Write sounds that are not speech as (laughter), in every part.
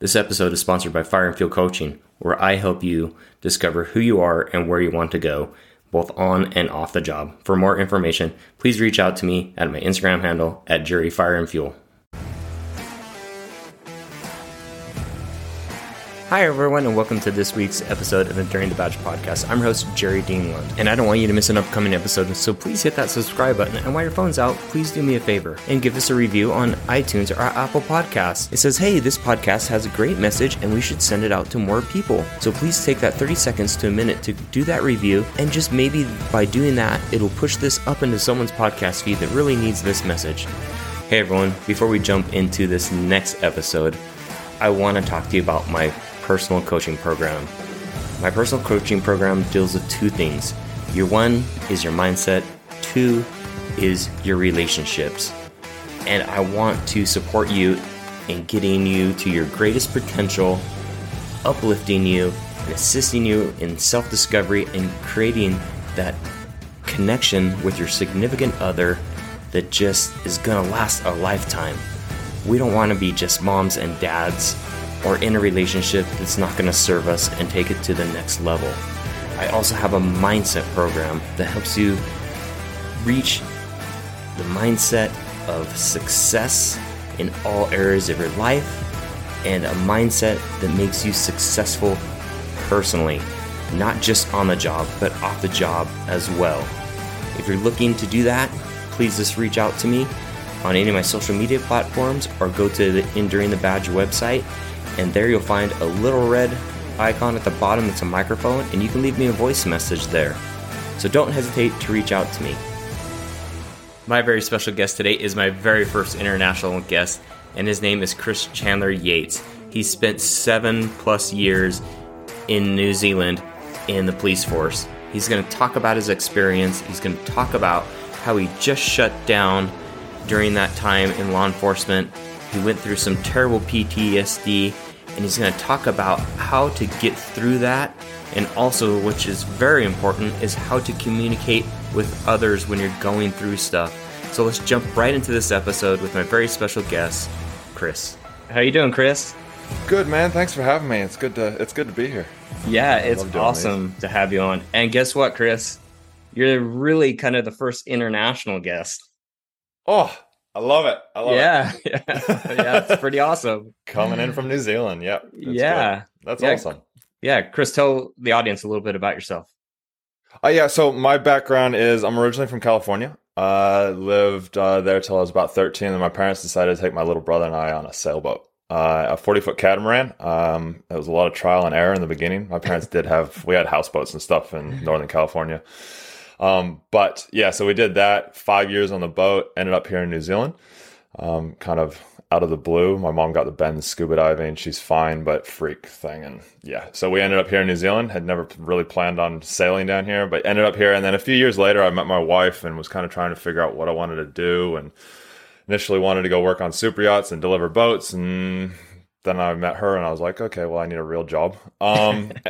This episode is sponsored by Fire and Fuel Coaching, where I help you discover who you are and where you want to go, both on and off the job. For more information, please reach out to me at my Instagram handle at Jerry Fire and Fuel. Hi, everyone, and welcome to this week's episode of the Enduring the Badge podcast. I'm your host, Jerry Dean Lund, and I don't want you to miss an upcoming episode, so please hit that subscribe button. And while your phone's out, please do me a favor and give us a review on iTunes or Apple Podcasts. It says, hey, this podcast has a great message, and we should send it out to more people. So please take that 30 seconds to a minute to do that review, and just maybe by doing that, it'll push this up into someone's podcast feed that really needs this message. Hey, everyone, before we jump into this next episode, I want to talk to you about my personal coaching program. My personal coaching program deals with two things. Your one is your mindset, two is your relationships. And I want to support you in getting you to your greatest potential, uplifting you, and assisting you in self discovery and creating that connection with your significant other that just is gonna last a lifetime. We don't wanna be just moms and dads or in a relationship that's not going to serve us and take it to the next level. I also have a mindset program that helps you reach the mindset of success in all areas of your life and a mindset that makes you successful personally, not just on the job, but off the job as well. If you're looking to do that, please just reach out to me on any of my social media platforms or go to the Enduring the Badge website and there you'll find a little red icon at the bottom that's a microphone, and you can leave me a voice message there. So don't hesitate to reach out to me. My very special guest today is my very first international guest, and his name is Chris Chandler Yates. He spent seven plus years in New Zealand in the police force. He's going to talk about his experience. He's going to talk about how he just shut down during that time in law enforcement. He went through some terrible PTSD and he's going to talk about how to get through that and also which is very important is how to communicate with others when you're going through stuff. So let's jump right into this episode with my very special guest chris. How you doing chris? Good man. Thanks for having me. It's good to it's good to be here. Yeah it's awesome these. to have you on. And guess what chris? You're really kind of the first international guest oh I love it. I love yeah, it. (laughs) Yeah, yeah, it's pretty awesome. Coming in from New Zealand. Yep. Yeah. Good. That's yeah. awesome. Yeah. Chris, tell the audience a little bit about yourself. Uh, yeah. So my background is I'm originally from California. Uh, lived uh, there till I was about 13. And my parents decided to take my little brother and I on a sailboat. Uh, a 40 foot catamaran. Um, it was a lot of trial and error in the beginning. My parents did have, we had houseboats and stuff in Northern California. Um, but yeah, so we did that five years on the boat, ended up here in New Zealand, um, kind of out of the blue. My mom got the bend scuba diving. She's fine, but freak thing. And yeah, so we ended up here in New Zealand. Had never really planned on sailing down here, but ended up here. And then a few years later, I met my wife and was kind of trying to figure out what I wanted to do. And initially wanted to go work on super yachts and deliver boats. And then I met her and I was like, okay, well, I need a real job. Um, (laughs)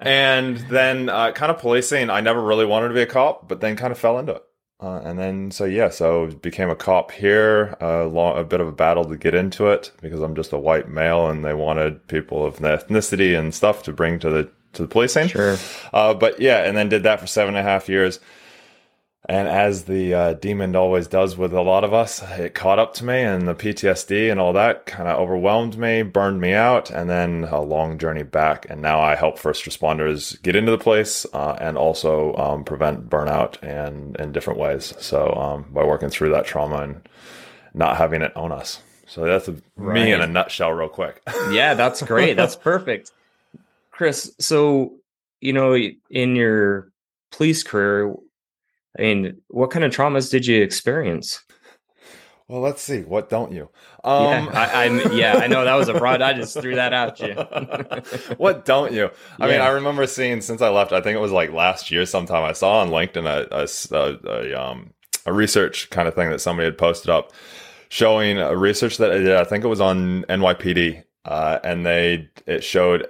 and then uh, kind of policing, I never really wanted to be a cop, but then kind of fell into it. Uh, and then, so yeah, so became a cop here. Uh, long, a bit of a battle to get into it because I'm just a white male, and they wanted people of ethnicity and stuff to bring to the to the policing. Sure. Uh, but yeah, and then did that for seven and a half years. And as the uh, demon always does with a lot of us, it caught up to me, and the PTSD and all that kind of overwhelmed me, burned me out, and then a long journey back. And now I help first responders get into the place uh, and also um, prevent burnout and in different ways. So um, by working through that trauma and not having it on us. So that's a, right. me in a nutshell, real quick. (laughs) yeah, that's great. That's perfect, Chris. So you know, in your police career I mean, what kind of traumas did you experience? Well, let's see. What don't you? Um, yeah, I, am Yeah, I know that was a broad. I just threw that at you. (laughs) what don't you? I yeah. mean, I remember seeing since I left. I think it was like last year sometime. I saw on LinkedIn a, a, a um a research kind of thing that somebody had posted up showing a research that I did. I think it was on NYPD, uh, and they it showed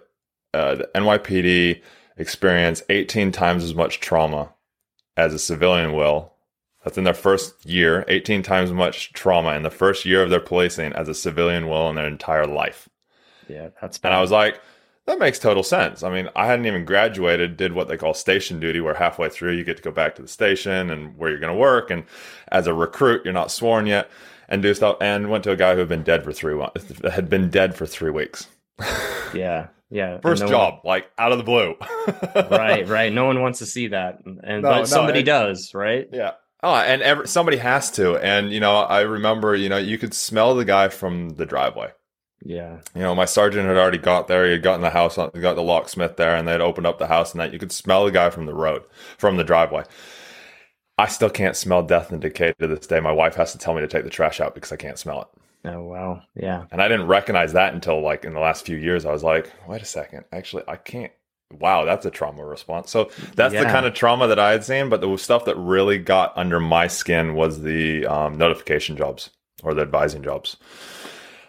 uh, the NYPD experience 18 times as much trauma as a civilian will. That's in their first year, 18 times much trauma in the first year of their policing as a civilian will in their entire life. Yeah, that's bad. And I was like, that makes total sense. I mean, I hadn't even graduated, did what they call station duty, where halfway through you get to go back to the station and where you're going to work. And as a recruit, you're not sworn yet and do stuff. And went to a guy who had been dead for three (laughs) had been dead for three weeks. (laughs) yeah, yeah. First no job, one... like out of the blue. (laughs) right, right. No one wants to see that, and no, but somebody no, does, right? Yeah. Oh, and every, somebody has to. And you know, I remember, you know, you could smell the guy from the driveway. Yeah. You know, my sergeant had already got there. He had gotten the house, got the locksmith there, and they had opened up the house, and that you could smell the guy from the road, from the driveway. I still can't smell death and decay to this day. My wife has to tell me to take the trash out because I can't smell it. Oh wow, yeah. And I didn't recognize that until like in the last few years. I was like, wait a second, actually, I can't. Wow, that's a trauma response. So that's yeah. the kind of trauma that I had seen. But the stuff that really got under my skin was the um, notification jobs or the advising jobs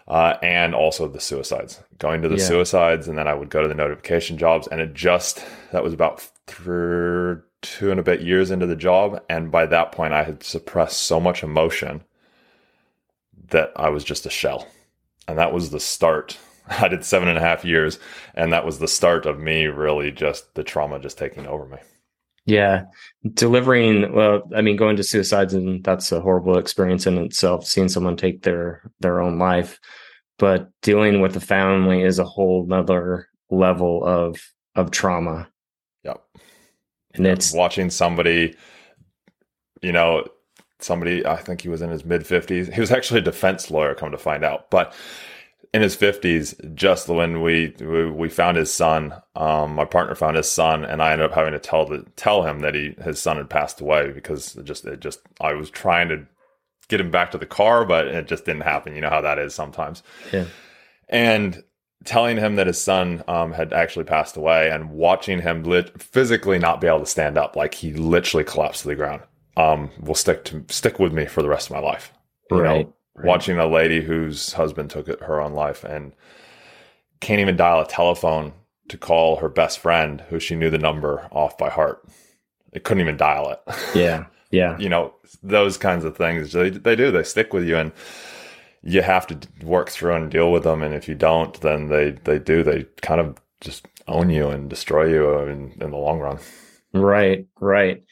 uh, and also the suicides. Going to the yeah. suicides, and then I would go to the notification jobs, and it just that was about through two and a bit years into the job, and by that point, I had suppressed so much emotion that I was just a shell, and that was the start. (laughs) I did seven and a half years, and that was the start of me really just the trauma just taking over me. Yeah. Delivering well, I mean, going to suicides and that's a horrible experience in itself, seeing someone take their their own life. But dealing with the family is a whole nother level of of trauma. Yep. And it's watching somebody, you know, somebody I think he was in his mid fifties. He was actually a defense lawyer, come to find out. But in his 50s just when we we, we found his son um, my partner found his son and i ended up having to tell the, tell him that he his son had passed away because it just it just i was trying to get him back to the car but it just didn't happen. You know how that is sometimes. Yeah. And telling him that his son um, had actually passed away and watching him lit- physically not be able to stand up. Like he literally collapsed to the ground um, will stick to stick with me for the rest of my life you right know, right. watching a lady whose husband took her own life and can't even dial a telephone to call her best friend who she knew the number off by heart. It couldn't even dial it. (laughs) Yeah. Yeah. you know, those kinds of things they, they do, they stick with you and you have to work through and deal with them. And if you don't, then they, they do, they kind of just own you and destroy you in, in the long run. Right. Right.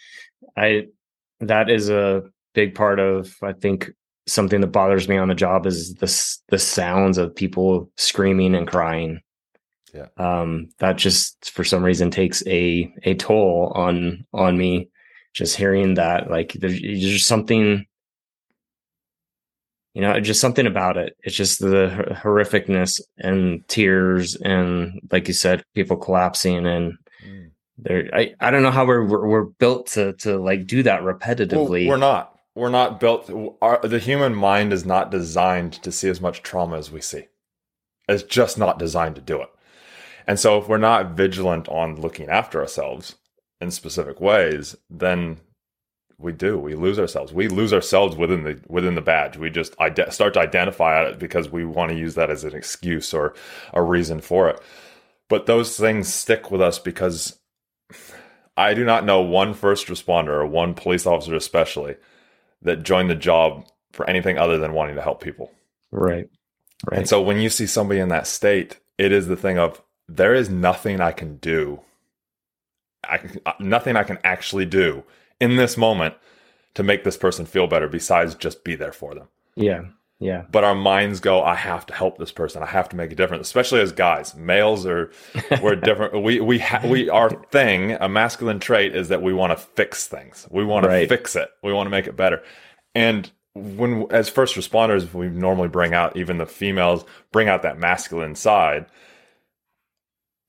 I, that is a big part of, I think, something that bothers me on the job is the the sounds of people screaming and crying. Yeah. Um, that just for some reason takes a a toll on on me. Just hearing that, like there's, there's just something, you know, just something about it. It's just the horrificness and tears and, like you said, people collapsing and. There, I, I don't know how we're, we're, we're built to to like do that repetitively. Well, we're not. We're not built our, the human mind is not designed to see as much trauma as we see. It's just not designed to do it. And so if we're not vigilant on looking after ourselves in specific ways then we do. We lose ourselves. We lose ourselves within the within the badge. We just ide- start to identify it because we want to use that as an excuse or a reason for it. But those things stick with us because i do not know one first responder or one police officer especially that joined the job for anything other than wanting to help people. Right. Right. And so when you see somebody in that state, it is the thing of there is nothing I can do. I can, uh, nothing I can actually do in this moment to make this person feel better besides just be there for them. Yeah. Yeah. But our minds go, I have to help this person. I have to make a difference, especially as guys. Males are we're different. we we ha- we our thing, a masculine trait is that we want to fix things. We want right. to fix it. We want to make it better. And when as first responders, we normally bring out even the females bring out that masculine side.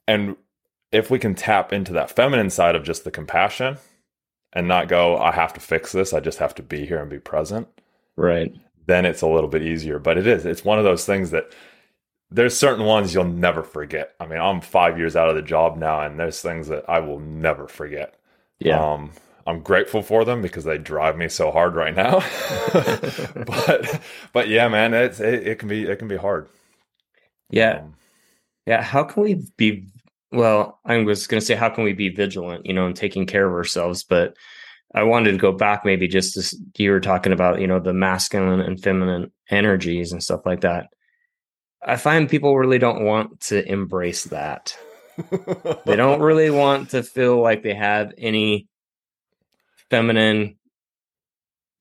And if we can tap into that feminine side of just the compassion and not go, I have to fix this, I just have to be here and be present. Right then it's a little bit easier. But it is, it's one of those things that there's certain ones you'll never forget. I mean, I'm five years out of the job now, and there's things that I will never forget. Yeah. Um, I'm grateful for them because they drive me so hard right now. (laughs) (laughs) but but yeah, man, it's it, it, can be it can be hard. Yeah. Um, yeah. How can we be well, I was gonna say how can we be vigilant, you know, and taking care of ourselves, but I wanted to go back maybe just as you were talking about, you know, the masculine and feminine energies and stuff like that. I find people really don't want to embrace that. (laughs) they don't really want to feel like they have any feminine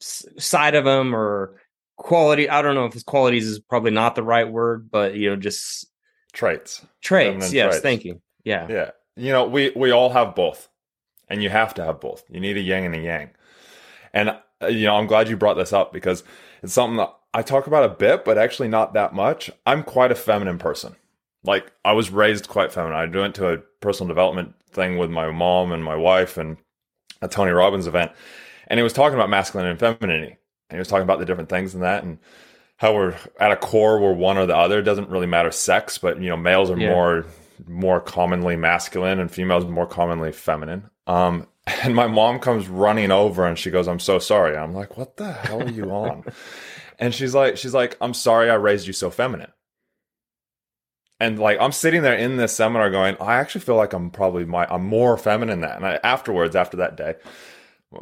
side of them or quality. I don't know if it's qualities is probably not the right word, but you know, just traits. Traits. Feminine yes. Traits. Thank you. Yeah. Yeah. You know, we, we all have both and you have to have both. You need a yang and a yang. And, uh, you know, I'm glad you brought this up because it's something that I talk about a bit, but actually not that much. I'm quite a feminine person. Like, I was raised quite feminine. I went to a personal development thing with my mom and my wife and a Tony Robbins event. And he was talking about masculine and femininity. And he was talking about the different things in that and how we're at a core, we're one or the other. It doesn't really matter sex, but, you know, males are yeah. more more commonly masculine and females more commonly feminine. Um, (laughs) and my mom comes running over and she goes, I'm so sorry. I'm like, what the hell are you on? (laughs) and she's like, she's like, I'm sorry I raised you so feminine. And like I'm sitting there in this seminar going, I actually feel like I'm probably my I'm more feminine than that. And I, afterwards, after that day,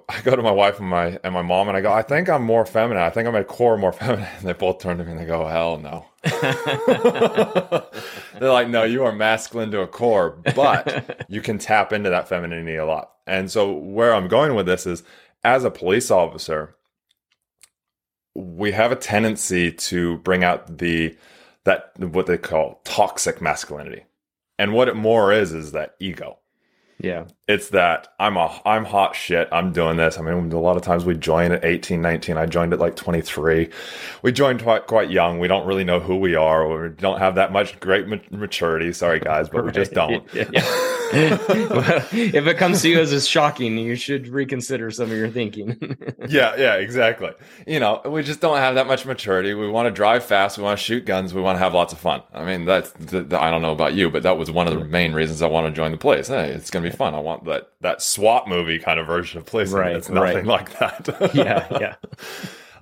(laughs) I go to my wife and my and my mom and I go, I think I'm more feminine. I think I'm at core more (laughs) feminine. And they both turn to me and they go, Hell no. (laughs) They're like, No, you are masculine to a core, but you can tap into that femininity a lot. And so where I'm going with this is as a police officer, we have a tendency to bring out the that what they call toxic masculinity. And what it more is is that ego yeah. It's that I'm a I'm hot shit. I'm doing this. I mean, a lot of times we join at 18, 19. I joined at like 23. We joined quite, quite young. We don't really know who we are. Or we don't have that much great maturity. Sorry guys, but right. we just don't. (laughs) Yeah. Well, (laughs) if it comes to you as shocking, you should reconsider some of your thinking. (laughs) yeah, yeah, exactly. You know, we just don't have that much maturity. We want to drive fast. We want to shoot guns. We want to have lots of fun. I mean, that's the, the, I don't know about you, but that was one of the main reasons I want to join the place. Hey, it's gonna be fun. I want that that SWAT movie kind of version of place. Right, it's nothing right. like that. (laughs) yeah, yeah.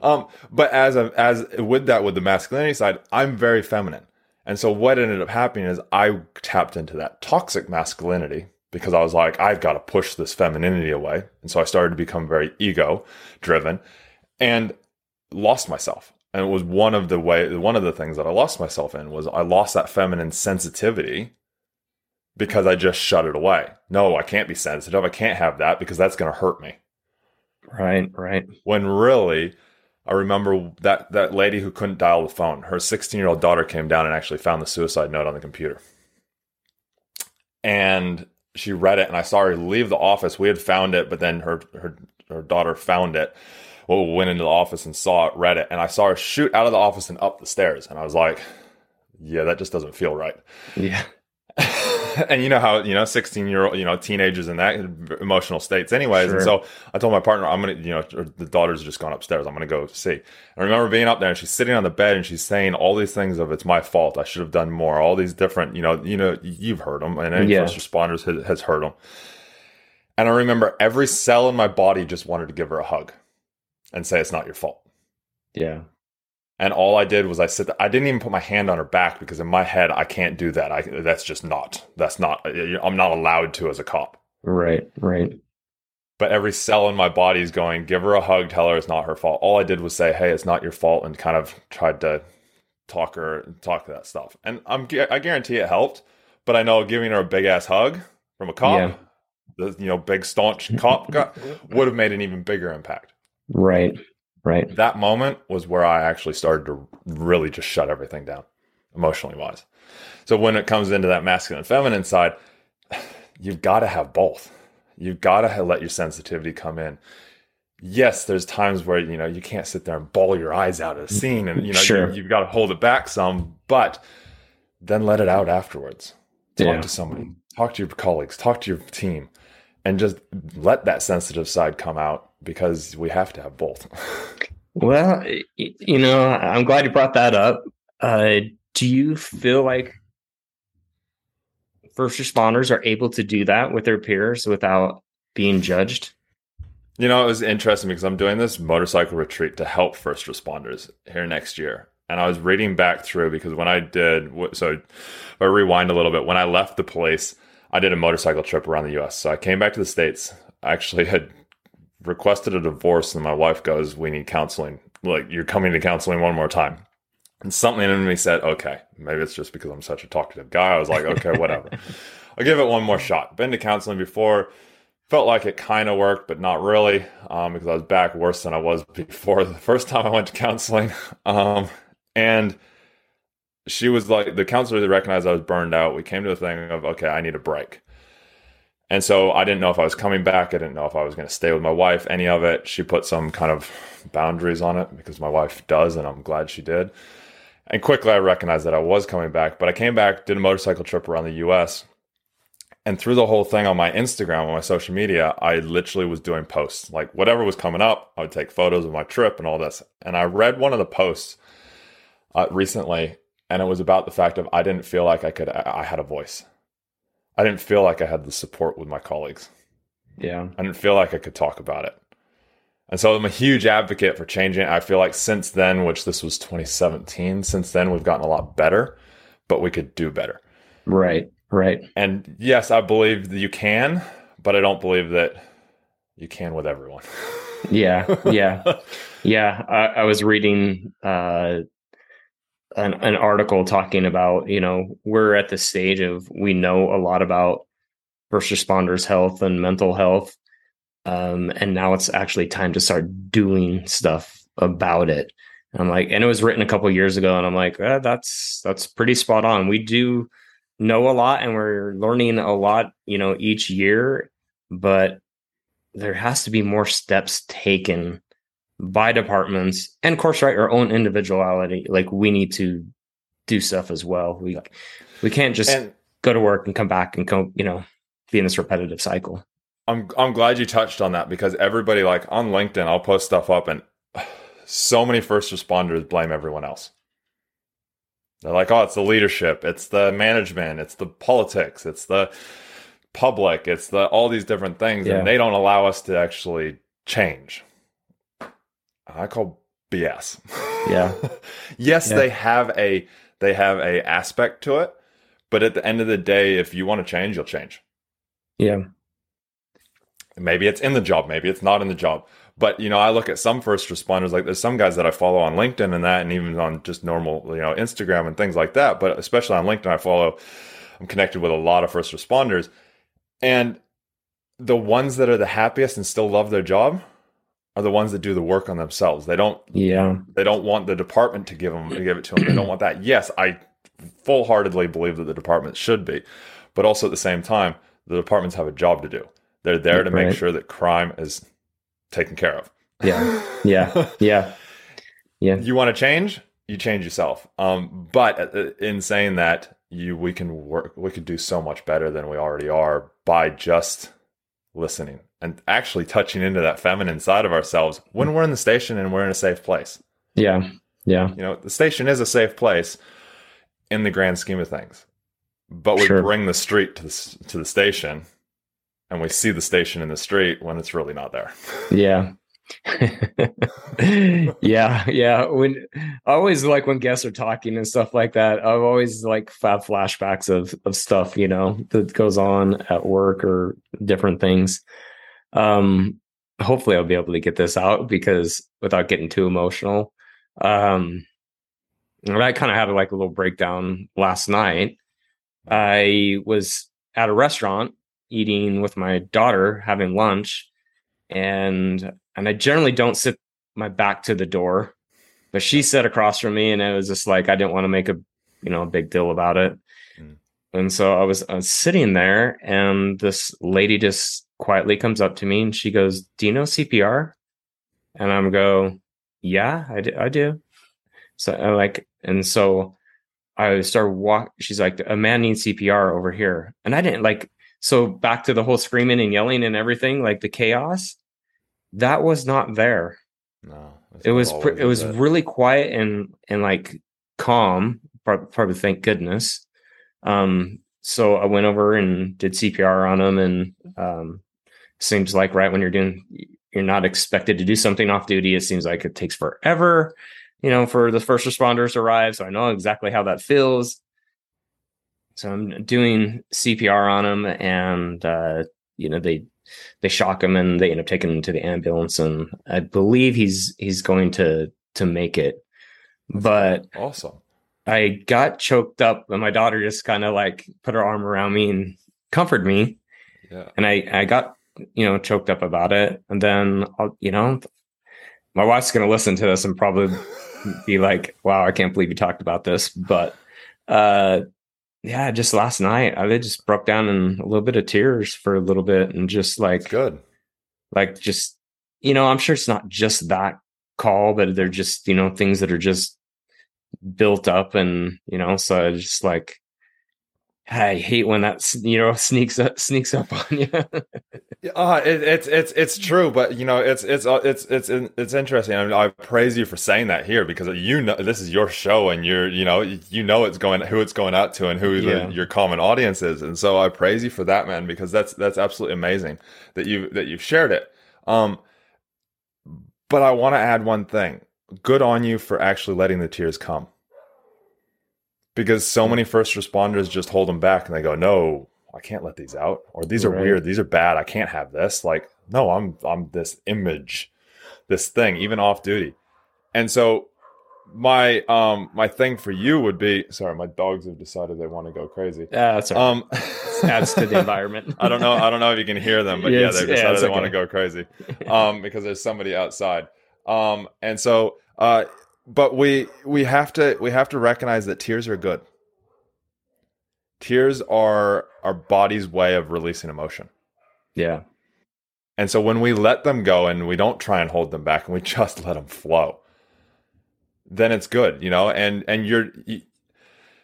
Um, but as a, as with that with the masculinity side, I'm very feminine. And so what ended up happening is I tapped into that toxic masculinity because I was like, I've got to push this femininity away. And so I started to become very ego driven and lost myself. And it was one of the way one of the things that I lost myself in was I lost that feminine sensitivity because I just shut it away. No, I can't be sensitive. I can't have that because that's going to hurt me. Right, right. When really I remember that that lady who couldn't dial the phone. Her 16 year old daughter came down and actually found the suicide note on the computer. And she read it, and I saw her leave the office. We had found it, but then her her her daughter found it. Well, went into the office and saw it, read it, and I saw her shoot out of the office and up the stairs. And I was like, "Yeah, that just doesn't feel right." Yeah. (laughs) (laughs) and you know how you know 16 year old you know teenagers in that emotional states anyways. Sure. and so i told my partner i'm gonna you know the daughter's just gone upstairs. I'm gonna go see. I remember being up there and she's sitting on the bed and she's saying all these things of it's my fault. I should have done more. All these different you know you know you've heard them and any yeah. first responders has, has heard them and i remember every cell in my body just wanted to give her a hug and say it's not your fault. Yeah and all I did was I said I didn't even put my hand on her back because in my head I can't do that. I that's just not that's not I'm not allowed to as a cop. Right, right. But every cell in my body is going, give her a hug, tell her it's not her fault. All I did was say, hey, it's not your fault, and kind of tried to talk her talk to that stuff. And I'm I guarantee it helped. But I know giving her a big ass hug from a cop, yeah. the you know big staunch cop, (laughs) would have made an even bigger impact. Right. Right. That moment was where I actually started to really just shut everything down, emotionally wise. So when it comes into that masculine and feminine side, (sighs) you've got to have both. You've got to let your sensitivity come in. Yes, there's times where you know you can't sit there and bawl your eyes out at a scene, and you know sure. you, have got to hold it back some, but then let it out afterwards. Talk yeah. to somebody, talk to your colleagues, talk to your team, and just let that sensitive side come out because we have to have both. (laughs) well, you know, I'm glad you brought that up. Uh, do you feel like first responders are able to do that with their peers without being judged? You know, it was interesting because I'm doing this motorcycle retreat to help first responders here next year. And I was reading back through because when I did, so if I rewind a little bit, when I left the place, I did a motorcycle trip around the US. So I came back to the States. I actually had requested a divorce and my wife goes, We need counseling. Like, you're coming to counseling one more time. And something in me said, okay, maybe it's just because I'm such a talkative guy. I was like, okay, whatever. (laughs) I'll give it one more shot. Been to counseling before, felt like it kind of worked, but not really, um, because I was back worse than I was before the first time I went to counseling. Um, and she was like, the counselor recognized I was burned out. We came to a thing of, okay, I need a break. And so I didn't know if I was coming back. I didn't know if I was going to stay with my wife, any of it. She put some kind of boundaries on it because my wife does, and I'm glad she did. And quickly I recognized that I was coming back, but I came back, did a motorcycle trip around the US. And through the whole thing on my Instagram, on my social media, I literally was doing posts. Like whatever was coming up, I would take photos of my trip and all this. And I read one of the posts uh, recently, and it was about the fact of I didn't feel like I could, I had a voice. I didn't feel like I had the support with my colleagues. Yeah. I didn't feel like I could talk about it. And so I'm a huge advocate for changing. I feel like since then, which this was 2017, since then we've gotten a lot better, but we could do better. Right. Right. And yes, I believe that you can, but I don't believe that you can with everyone. yeah. Yeah. (laughs) yeah. I, I was reading uh, an, an article talking about, you know, we're at the stage of we know a lot about first responders' health and mental health um, and now it's actually time to start doing stuff about it. And I'm like, and it was written a couple years ago, and I'm like, eh, that's that's pretty spot on. We do know a lot, and we're learning a lot, you know, each year, but there has to be more steps taken by departments, and of course, right, our own individuality. Like we need to do stuff as well. We we can't just and, go to work and come back and come, you know, be in this repetitive cycle. I'm I'm glad you touched on that because everybody like on LinkedIn, I'll post stuff up and (sighs) so many first responders blame everyone else. They're like, "Oh, it's the leadership, it's the management, it's the politics, it's the public, it's the all these different things yeah. and they don't allow us to actually change." I call BS. Yeah. (laughs) yes, yeah. they have a they have a aspect to it, but at the end of the day, if you want to change, you'll change. Yeah. Maybe it's in the job, maybe it's not in the job. But you know, I look at some first responders like there's some guys that I follow on LinkedIn and that, and even on just normal, you know, Instagram and things like that. But especially on LinkedIn, I follow, I'm connected with a lot of first responders, and the ones that are the happiest and still love their job are the ones that do the work on themselves. They don't, yeah, they don't want the department to give them to give it to them. They don't want that. Yes, I full heartedly believe that the department should be, but also at the same time, the departments have a job to do. They're there to make sure that crime is taken care of. Yeah. Yeah. (laughs) yeah. Yeah. You want to change? You change yourself. Um, but uh, in saying that, you we can work we could do so much better than we already are by just listening and actually touching into that feminine side of ourselves when we're in the station and we're in a safe place. Yeah. Yeah. You know, the station is a safe place in the grand scheme of things. But we sure. bring the street to the to the station and we see the station in the street when it's really not there. Yeah. (laughs) yeah, yeah. When I always like when guests are talking and stuff like that, I've always like have flashbacks of of stuff, you know, that goes on at work or different things. Um hopefully I'll be able to get this out because without getting too emotional. Um I kind of had like a little breakdown last night. I was at a restaurant eating with my daughter, having lunch, and and I generally don't sit my back to the door, but she sat across from me, and it was just like I didn't want to make a you know a big deal about it. Mm. And so I was, I was sitting there, and this lady just quietly comes up to me and she goes, "Do you know CPR?" And I'm go, "Yeah, I do." I do. So I like, and so I start walk. She's like, "A man needs CPR over here," and I didn't like. So back to the whole screaming and yelling and everything, like the chaos, that was not there. No, it was pr- it was really quiet and and like calm. Probably thank goodness. Um, so I went over and did CPR on him, and um, seems like right when you're doing, you're not expected to do something off duty. It seems like it takes forever, you know, for the first responders to arrive. So I know exactly how that feels. So I'm doing CPR on him, and uh, you know they they shock him, and they end up taking him to the ambulance, and I believe he's he's going to to make it. but awesome. I got choked up, and my daughter just kind of like put her arm around me and comforted me. Yeah. And I I got you know choked up about it, and then I'll, you know my wife's gonna listen to this and probably (laughs) be like, "Wow, I can't believe you talked about this," but uh yeah, just last night I just broke down in a little bit of tears for a little bit and just like Good. like just you know i'm sure it's not just that call but they're just you know things that are just built up and you know so I just like i hate when that you know sneaks up sneaks up on you (laughs) Uh, it, it's it's it's true, but you know it's it's uh, it's it's it's interesting. I, mean, I praise you for saying that here because you know this is your show and you're you know you know it's going who it's going out to and who Yeah. the, your common audience is, and so I praise you for that, man, because that's that's absolutely amazing that you that you've shared it. Um, but I want to add one thing. Good on you for actually letting the tears come. Because so many first responders just hold them back and they go, "No, I can't let these out," or "These are Right. weird. These are bad. I can't have this." Like, no, I'm I'm this image, this thing, even off duty. And so my um my thing for you would be sorry, my dogs have decided they want to go crazy. yeah that's right. Um adds to the (laughs) environment I don't know. I don't know if you can hear them, but Yeah, yeah, they've decided it's they want to go crazy um, because there's somebody outside. Um, and so, uh, but we we have to we have to recognize that tears are good. Tears are our body's way of releasing emotion. yeah And so when we let them go and we don't try and hold them back and we (laughs) just let them flow, then it's good, you know. And and you're you-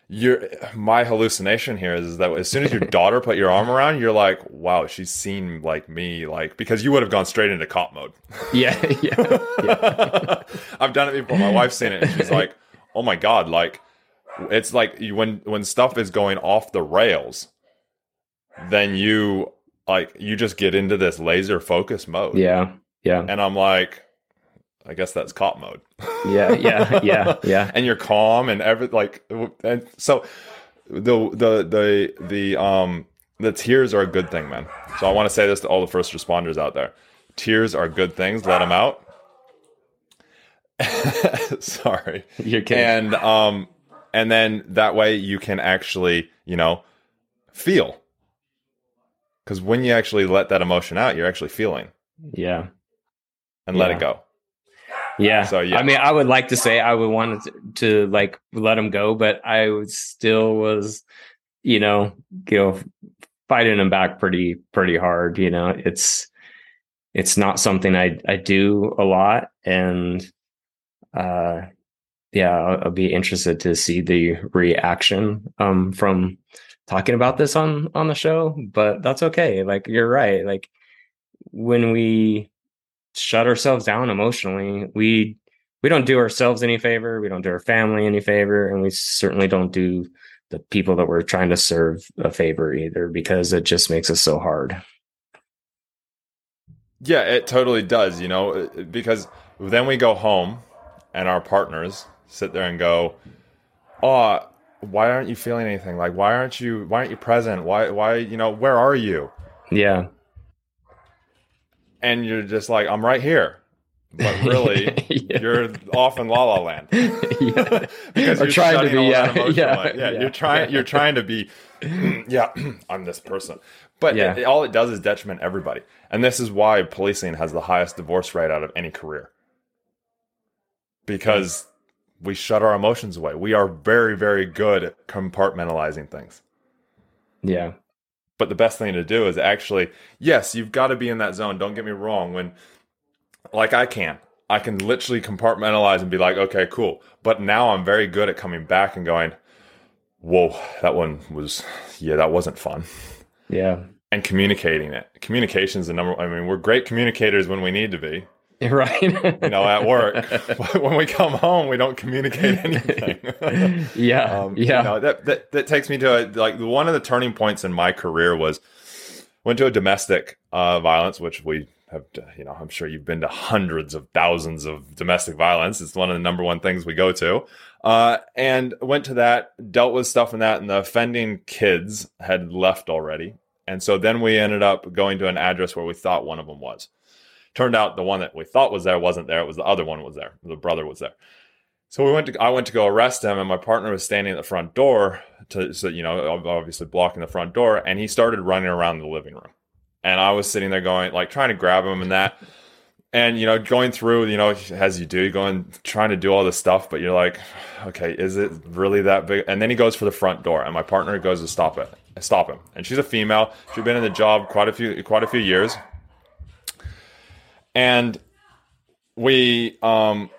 you're my hallucination here is, is that as soon as your daughter put your arm around, you, you're like, wow, she's seen like me, like because you would have gone straight into cop mode. (laughs) yeah yeah yeah (laughs) I've done it before. My wife's seen it, and she's like, "Oh my god!" Like, it's like when when stuff is going off the rails, then you like you just get into this laser focus mode. yeah yeah and I'm like, I guess that's cop mode. yeah yeah yeah yeah (laughs) and you're calm and every like, and so the the the the um the tears are a good thing, man. So I want to say this to all the first responders out there: tears are good things. Let them out. (laughs) Sorry. you're kidding And um and then that way you can actually, you know, feel. Cuz when you actually let that emotion out, you're actually feeling yeah and let it go. Yeah. So, yeah. I mean, I would like to say I would want to, to like let him go, but I would still was, you know, you know, fighting him back pretty pretty hard. You know, it's it's not something I I do a lot, and uh, yeah, I'll, I'll be interested to see the reaction um from talking about this on on the show. But that's okay. Like you're right. Like when we shut ourselves down emotionally we we don't do ourselves any favor we don't do our family any favor and we certainly don't do the people that we're trying to serve a favor either because it just makes us so hard Yeah, it totally does, you know, uh, because then we go home and our partners sit there and go, "Oh, why aren't you feeling anything? Like why aren't you why aren't you present? Why why, you know, where are you?" yeah And you're just like, "I'm right here." But really, (laughs) Yeah. you're off in la la land. (laughs) (laughs) because you're trying to be, (clears throat) yeah, yeah, yeah, yeah, you're trying you're trying to be yeah, I'm this person. But Yeah. it- all it does is detriment everybody. And this is why policing has the highest divorce rate out of any career. Because we shut our emotions away. We are very very good at compartmentalizing things. yeah But the best thing to do is actually, yes, you've got to be in that zone. Don't get me wrong. When, like I can, I can literally compartmentalize and be like, okay, cool. But now I'm very good at coming back and going, whoa, that one was, yeah, that wasn't fun. yeah And communicating it. Communication is the number. I mean, we're great communicators when we need to be, (laughs) right you know, at work. (laughs) (laughs) when we come home, we don't communicate anything. yeah Um, yeah You know, that, that that takes me to a, like one of the turning points in my career was went to a domestic uh, violence, which we have. You know, I'm sure you've been to hundreds of thousands of domestic violence. It's one of the number one things we go to. Uh, and went to that, dealt with stuff in that, and the offending kids had left already. And so then we ended up going to an address where we thought one of them was. Turned out the one that we thought was there wasn't there. It was the other one was there. The brother was there. So we went to I went to go arrest him, and my partner was standing at the front door to so you know obviously blocking the front door, and he started running around the living room, and I was sitting there going like trying to grab him and that. (laughs) And you know, going through, you know, as you do, going trying to do all this stuff, but you're like, okay, is it really that big? And then he goes for the front door, and my partner goes to stop it, stop him. And she's a female. She's been in the job quite a few, quite a few years. And we, um,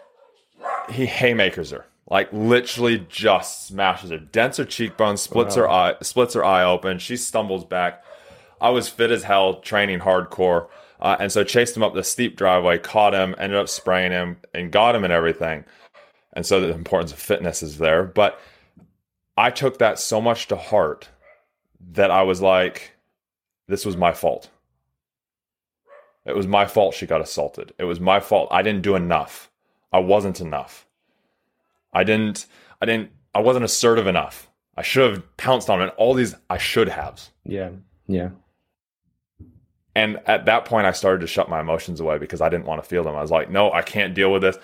he haymakers her, like literally just smashes her, dents her cheekbone, splits wow. her eye, splits her eye open. She stumbles back. I was fit as hell, training hardcore. Uh, and so chased him up the steep driveway, caught him, ended up spraying him, and got him and everything. And so the importance of fitness is there. But I took that so much to heart that I was like, this was my fault. It was my fault she got assaulted. It was my fault. I didn't do enough. I wasn't enough. I didn't, I didn't, I wasn't assertive enough. I should have pounced on it. All these I should have. Yeah. Yeah. And at that point, I started to shut my emotions away because I didn't want to feel them. I was like, no, I can't deal with this.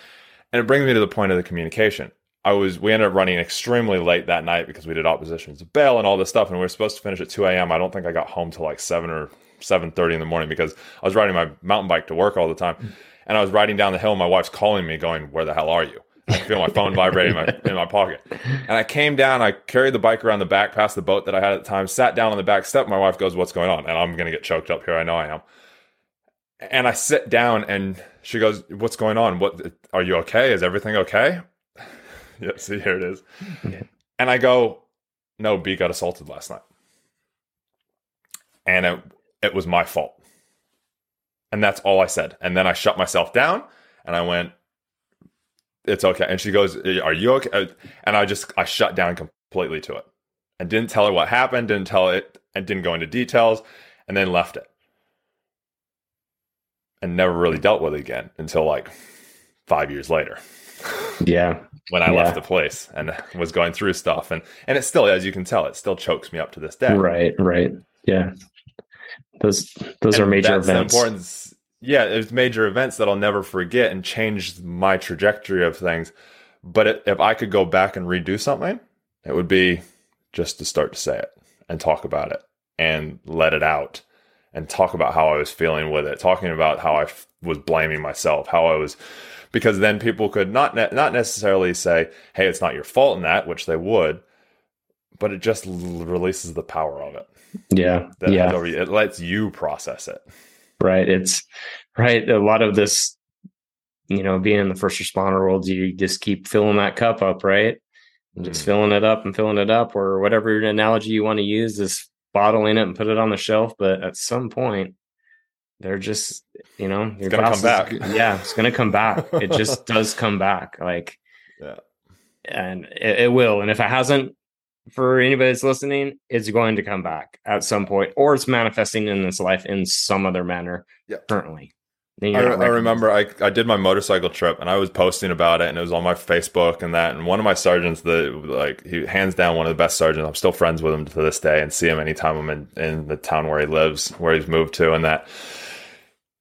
And it brings me to the point of the communication. I was, we ended up running extremely late that night because we did oppositions to bail and all this stuff. And we were supposed to finish at 2 a.m. I don't think I got home till like 7 or 7.30 in the morning because I was riding my mountain bike to work all the time. And I was riding down the hill. And my wife's calling me going, where the hell are you? I feel my phone vibrating in my, in my pocket. And I came down, I carried the bike around the back past the boat that I had at the time, sat down on the back step. My wife goes, What's going on? And I'm going to get choked up here. I know I am. And I sit down and she goes, What's going on? What are you okay? Is everything okay? (laughs) yeah, see, here it is. Yeah. And I go, No, B got assaulted last night. And it, it was my fault. And that's all I said. And then I shut myself down and I went, it's okay. And she goes, are you okay? And I just, I shut down completely to it and didn't tell her what happened, didn't tell it, and didn't go into details, and then left it. And never really dealt with it again until like five years later. Yeah. (laughs) when I yeah. left the place and was going through stuff. And, and it still, as you can tell, it still chokes me up to this day. Right. Right. Yeah. Those, those and are major events. yeah, it's major events that I'll never forget and change my trajectory of things. But it, if I could go back and redo something, it would be just to start to say it and talk about it and let it out and talk about how I was feeling with it, talking about how I f- was blaming myself, how I was, because then people could not ne- not necessarily say, "Hey, it's not your fault in that," which they would, but it just l- releases the power of it. Yeah, yeah. It lets you process it right? It's right. A lot of this, you know, being in the first responder world, you just keep filling that cup up, right? Mm. Just filling it up and filling it up, or whatever analogy you want to use, is bottling it and put it on the shelf. But at some point, they're just, you know, you're gonna come back. yeah, it's gonna come back. it just (laughs) does come back. Like, yeah, and it, it will. And if it hasn't, for anybody that's listening, it's going to come back at some point, or it's manifesting in this life in some other manner yeah. currently. I, I, remember I, I did my motorcycle trip and I was posting about it and it was on my Facebook and that and one of my sergeants the like he hands down one of the best sergeants I'm still friends with him to this day and see him anytime I'm in, in the town where he lives where he's moved to and that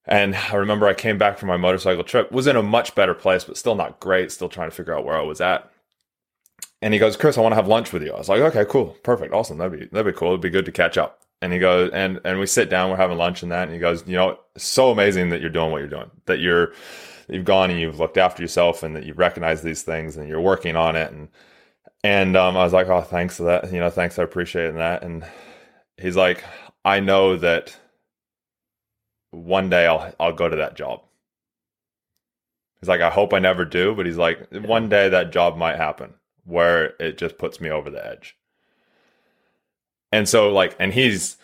and I remember I came back from my motorcycle trip was in a much better place but still not great still trying to figure out where I was at and he goes, Chris, I want to have lunch with you. I was like, okay, cool, perfect, awesome. That'd be that'd be cool. It'd be good to catch up. And he goes, and and we sit down, we're having lunch and that. And he goes, you know, so amazing that you're doing what you're doing. That you're you've gone and you've looked after yourself, and that you recognize these things, and you're working on it. And and um, I was like, oh, thanks for that. You know, thanks, I appreciate that. And he's like, I know that one day I'll I'll go to that job. He's like, I hope I never do, but he's like, one day that job might happen where it just puts me over the edge. And so like and he's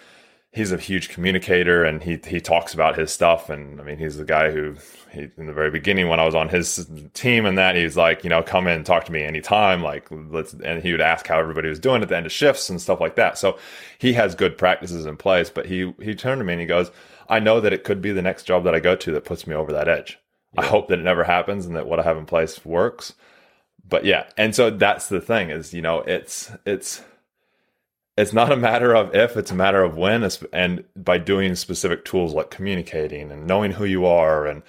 he's a huge communicator and he he talks about his stuff. And I mean he's the guy who he in the very beginning when I was on his team and that he's like you know come in and talk to me anytime. Like let's and he would ask how everybody was doing at the end of shifts and stuff like that. So he has good practices in place but he he turned to me and he goes I know that it could be the next job that I go to that puts me over that edge. Yeah. I hope that it never happens and that what I have in place works but yeah, and so that's the thing is, you know, it's it's it's not a matter of if, it's a matter of when. And by doing specific tools like communicating and knowing who you are and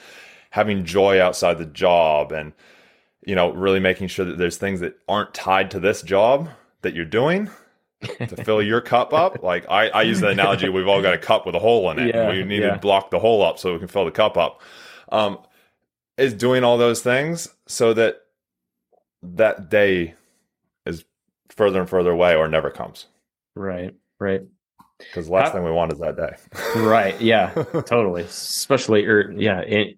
having joy outside the job and you know, really making sure that there's things that aren't tied to this job that you're doing to fill your cup up. (laughs) Like I, I use the analogy, we've all got a cup with a hole in it. Yeah, we need yeah. to block the hole up so we can fill the cup up. Um, is doing all those things so that that day is further and further away or never comes. Right. Right. Because the last How- thing we want is that day. Right. Yeah. (laughs) totally. Especially, or yeah, it,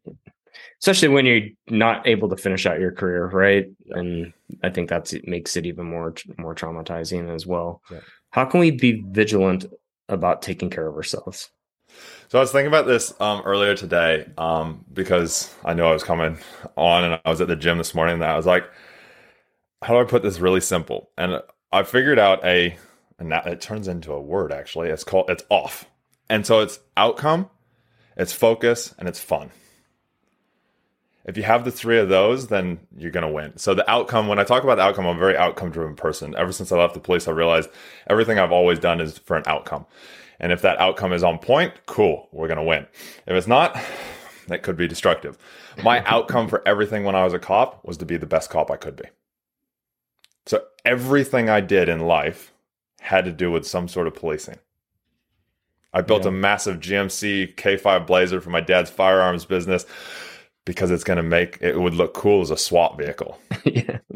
especially when you're not able to finish out your career, right? Yeah. And I think that's it makes it even more more traumatizing as well. Yeah. How can we be vigilant about taking care of ourselves? So I was thinking about this um, earlier today um, because I knew I was coming on and I was at the gym this morning and I was like, how do I put this really simple? And I figured out a, and now it turns into a word actually. It's called, it's off. And so it's outcome, it's focus, and it's fun. If you have the three of those, then you're going to win. So the outcome, when I talk about the outcome, I'm a very outcome driven person. Ever since I left the police, I realized everything I've always done is for an outcome. And if that outcome is on point, cool, we're going to win. If it's not, that could be destructive. My outcome for everything when I was a cop was to be the best cop I could be. So everything I did in life had to do with some sort of policing. I built Yeah. a massive GMC K5 Blazer for my dad's firearms business because it's going to make it would look cool as a SWAT vehicle. yeah. (laughs)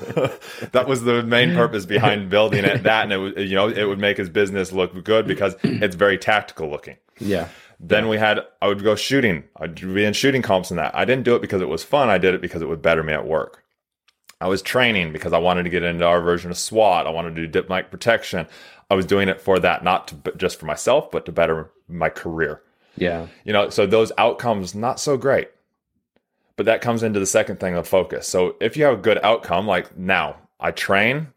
(laughs) that was the main purpose behind (laughs) building it. That and it would, you know, it would make his business look good because (clears throat) it's very tactical looking. Yeah. Then we had, I would go shooting. I'd be in shooting comps and that. I didn't do it because it was fun. I did it because it would better me at work. I was training because I wanted to get into our version of SWAT. I wanted to do diplomatic protection. I was doing it for that, not to, just for myself, but to better my career. Yeah. You know, so those outcomes not so great. But that comes into the second thing of focus. So if you have a good outcome, like now I train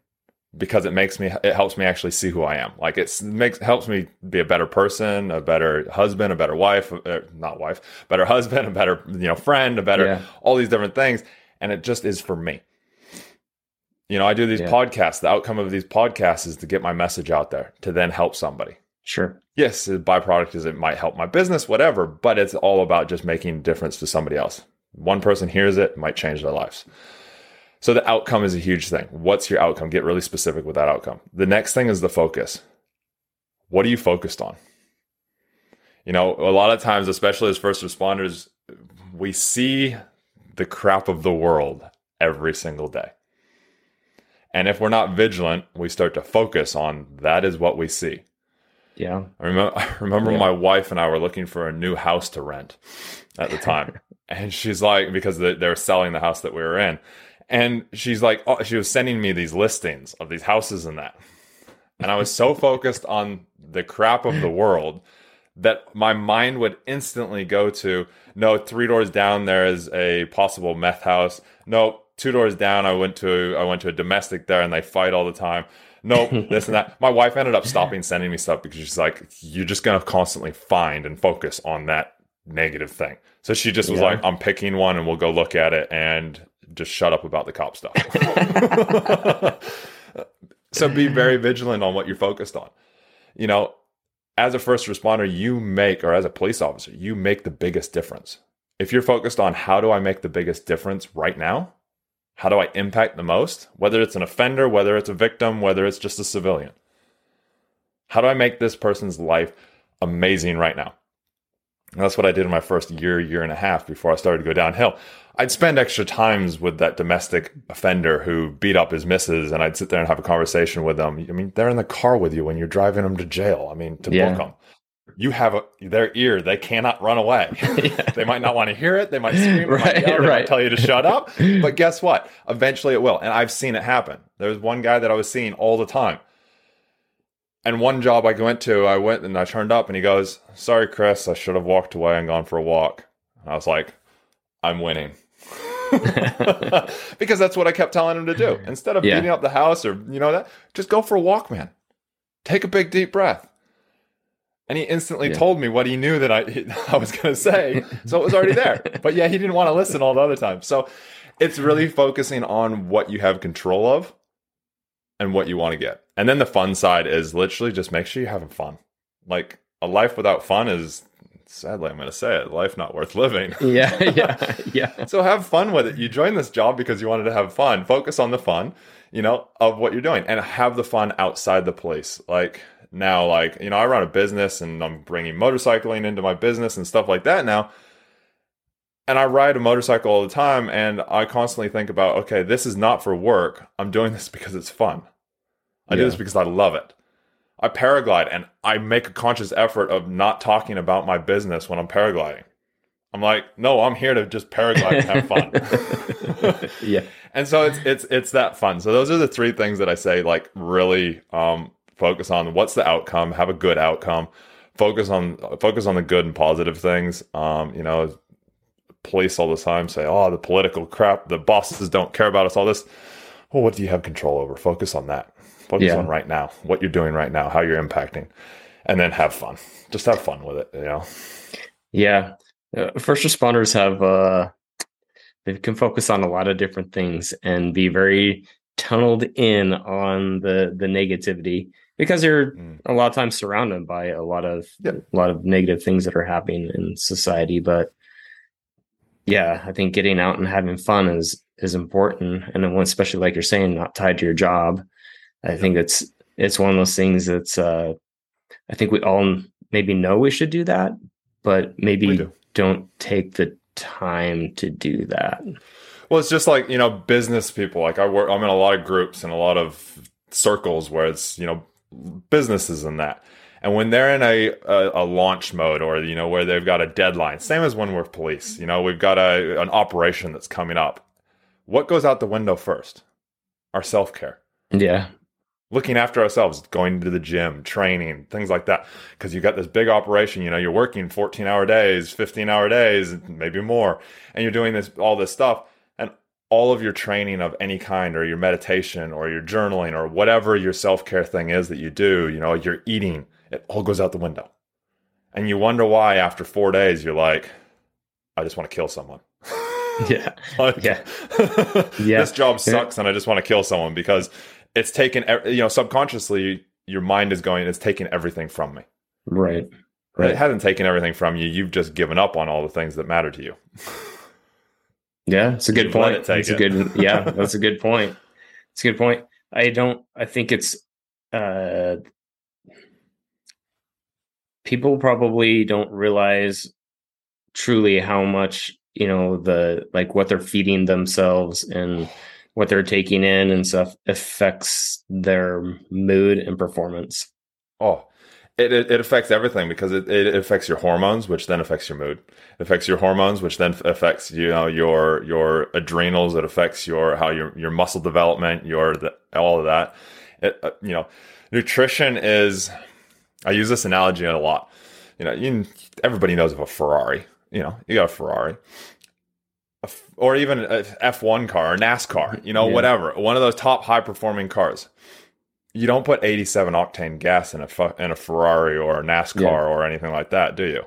because it makes me it helps me actually see who I am. Like it makes helps me be a better person, a better husband, a better wife, uh, not wife, better (laughs) husband, a better you know friend, a better Yeah. all these different things, and it just is for me. You know, I do these Yeah. podcasts. The outcome of these podcasts is to get my message out there to then help somebody Sure. yes, the byproduct is it might help my business, whatever, but it's all about just making a difference to somebody else. One person hears it, it might change their lives. So the outcome is a huge thing. What's your outcome? Get really specific with that outcome. The next thing is the focus. What are you focused on? You know, a lot of times, especially as first responders, we see the crap of the world every single day. And if we're not vigilant, we start to focus on that is what we see. Yeah. I remember, (laughs) I remember Yeah. my wife and I were looking for a new house to rent at the time. (laughs) and she's like, because they, they were selling the house that we were in. And she's like, oh, she was sending me these listings of these houses and that. And I was so (laughs) focused on the crap of the world that my mind would instantly go to no, three doors down there is a possible meth house. No, two doors down I went to I went to a domestic there and they fight all the time. Nope, this and that. My wife ended up stopping sending me stuff because she's like, you're just gonna constantly find and focus on that negative thing. So she just was Yeah. like, I'm picking one and we'll go look at it and just shut up about the cop stuff. (laughs) so be very vigilant on what you're focused on. You know, as a first responder, you make, or as a police officer, you make the biggest difference. If you're focused on how do I make the biggest difference right now, how do I impact the most, whether it's an offender, whether it's a victim, whether it's just a civilian, how do I make this person's life amazing right now? And that's what I did in my first year, year and a half before I started to go downhill. I'd spend extra times with that domestic offender who beat up his missus, and I'd sit there and have a conversation with them. I mean, they're in the car with you when you're driving them to jail. I mean, to Yeah. book them. You have a, their ear; they cannot run away. (laughs) (laughs) they might not want to hear it. They might (laughs) scream. They might Right, yell, right. might tell you to shut up. But guess what? Eventually, it will. And I've seen it happen. There was one guy that I was seeing all the time. And one job I went to, I went and I turned up, and he goes, "Sorry, Chris, I should have walked away and gone for a walk." And I was like, "I'm winning." because that's what I kept telling him to do. Instead of Yeah. beating up the house or you know that, just go for a walk, man. Take a big deep breath. And he instantly Yeah. told me what he knew that I (laughs) I was going to say, so it was already there. (laughs) But yeah, he didn't want to listen all the other time. So it's really focusing on what you have control of and what you want to get. And then the fun side is literally just make sure you're having fun. Like a life without fun is sadly, I'm going to say it life not worth living. (laughs) Yeah, yeah, yeah. so have fun with it. You joined this job because you wanted to have fun. Focus on the fun, you know, of what you're doing and have the fun outside the place. Like now, like, you know, I run a business and I'm bringing motorcycling into my business and stuff like that now. And I ride a motorcycle all the time and I constantly think about, okay, this is not for work. I'm doing this because it's fun. I yeah. do this because I love it. I paraglide and I make a conscious effort of not talking about my business when I'm paragliding. I'm like, no, I'm here to just paraglide and have fun. (laughs) yeah. (laughs) And so it's it's it's that fun. So those are the three things that I say like really um focus on what's the outcome, have a good outcome, focus on focus on the good and positive things. Um, you know, police all the time say, "Oh, the political crap, the bosses don't care about us all this." Well, what do you have control over? Focus on that. Focus yeah. on right now, what you're doing right now, how you're impacting, and then have fun. Just have fun with it, you know. Yeah. Uh, first responders have uh they can focus on a lot of different things and be very tunneled in on the the negativity because you're mm. a lot of times surrounded by a lot of yep. a lot of negative things that are happening in society but yeah i think getting out and having fun is is important and then especially like you're saying not tied to your job I think it's it's one of those things that's uh, I think we all maybe know we should do that, but maybe do. don't take the time to do that. Well, it's just like you know, business people. Like I work, I'm in a lot of groups and a lot of circles where it's you know businesses and that. And when they're in a, a, a, launch mode or, you know, where they've got a deadline, same as when we're police, you know, we've got a, an operation that's coming up. What goes out the window first? Our self care. Yeah looking after ourselves, going to the gym, training, things like that. Because you got this big operation, you know, you're working 14 hour days, 15 hour days, maybe more, and you're doing this all this stuff. All of your training of any kind, or your meditation, or your journaling, or whatever your self care thing is that you do, you know, you're eating, it all goes out the window. And you wonder why after four days you're like, I just want to kill someone. (laughs) yeah. (laughs) like, yeah. (laughs) yeah. This job sucks and I just want to kill someone because it's taken you know subconsciously your mind is going it's taking everything from me right right it hasn't taken everything from you you've just given up on all the things that matter to you yeah it's a good point it that's it. a good (laughs) yeah that's a good point it's a good point i don't i think it's uh people probably don't realize truly how much you know the like what they're feeding themselves and what they're taking in and stuff affects their mood and performance. Oh, it, it, it affects everything because it, it affects your hormones, which then affects your mood. It affects your hormones, which then affects you know your your adrenals. It affects your how your your muscle development, your the, all of that. It, uh, you know, nutrition is. I use this analogy a lot. You know, you, everybody knows of a Ferrari. You know, you got a Ferrari or even a F1 car or NASCAR, you know, yeah. whatever, one of those top high performing cars. You don't put 87 octane gas in a in a Ferrari or a NASCAR yeah. or anything like that, do you?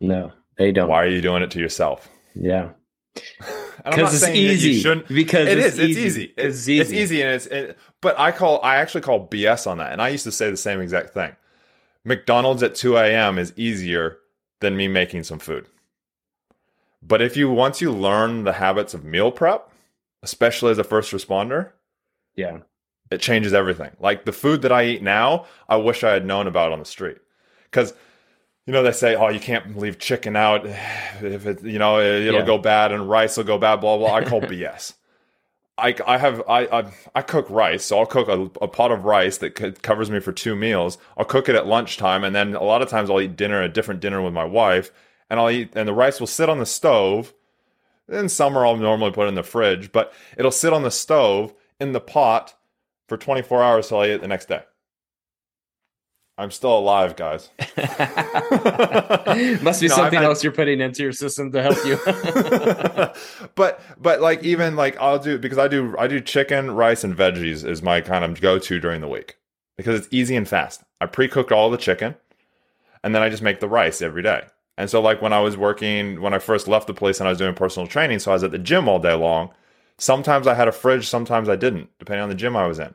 No, they don't. Why are you doing it to yourself? Yeah. (laughs) Because it's easy. Because it it's is. It's easy. It's, easy. It's easy, and it's. It, but I call. I actually call BS on that, and I used to say the same exact thing. McDonald's at 2 a.m. is easier than me making some food. But if you once you learn the habits of meal prep, especially as a first responder, yeah, it changes everything. Like the food that I eat now, I wish I had known about on the street. Cuz you know they say, "Oh, you can't leave chicken out (sighs) if it, you know, it'll yeah. go bad and rice will go bad." Blah blah. I call (laughs) BS. I, I have I, I, I cook rice, so I'll cook a, a, pot of rice that covers me for two meals. I'll cook it at lunchtime, and then a lot of times I'll eat dinner, a different dinner with my wife, and I'll eat, and the rice will sit on the stove. In summer, I'll normally put it in the fridge, but it'll sit on the stove in the pot for 24 hours till I eat it the next day. I'm still alive, guys. (laughs) (laughs) Must be something else you're putting into your system to help you. (laughs) but but like even like I'll do because I do I do chicken, rice, and veggies is my kind of go to during the week because it's easy and fast. I pre cooked all the chicken, and then I just make the rice every day. And so, like when I was working, when I first left the place and I was doing personal training, so I was at the gym all day long. Sometimes I had a fridge, sometimes I didn't, depending on the gym I was in.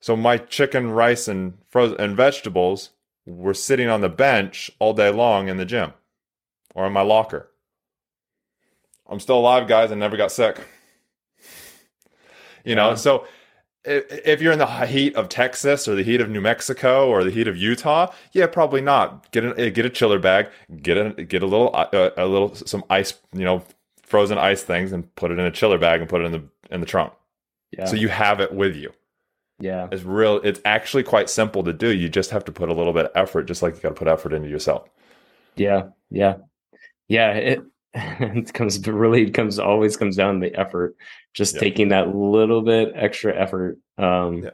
So my chicken, rice, and frozen and vegetables were sitting on the bench all day long in the gym or in my locker. I'm still alive, guys. I never got sick. You know, Yeah. so if you're in the heat of Texas or the heat of New Mexico or the heat of Utah, yeah, probably not. Get a get a chiller bag, get a get a little uh, a little some ice, you know, frozen ice things, and put it in a chiller bag and put it in the in the trunk. Yeah. So you have it with you. yeah. It's real. It's actually quite simple to do. You just have to put a little bit of effort, just like you got to put effort into yourself. Yeah, yeah, yeah. It (laughs) it comes it really comes always comes down to the effort. Just Yeah. taking that little bit extra effort. Um, Yeah.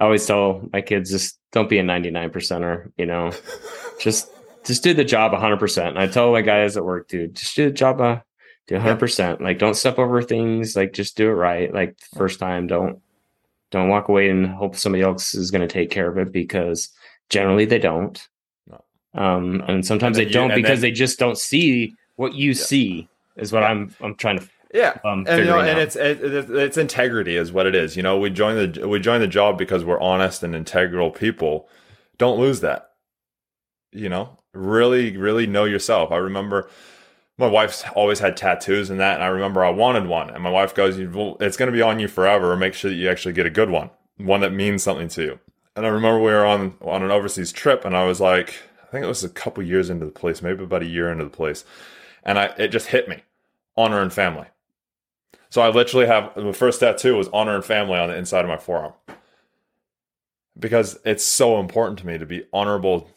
I always tell my kids just don't be a ninety nine percenter. You know, (laughs) just just do the job hundred percent. And I tell my guys at work, dude, just do the job. Do hundred percent. Like don't step over things. Like just do it right. Like the first time, don't don't walk away and hope somebody else is going to take care of it because generally they don't. No. Um, No. and sometimes And they don't and because then- they just don't see what you see. Is what Yeah. I'm I'm trying to Yeah, um and you know, and it's it, it, it's integrity is what it is. You know, we join the we join the job because we're honest and integral people. Don't lose that. You know, really, really know yourself. I remember my wife's always had tattoos and that, and I remember I wanted one, and my wife goes, "It's going to be on you forever. Make sure that you actually get a good one, one that means something to you." And I remember we were on on an overseas trip, and I was like, I think it was a couple years into the place, maybe about a year into the place, and I it just hit me, honor and family. So I literally have the first tattoo was honor and family on the inside of my forearm. Because it's so important to me to be honorable.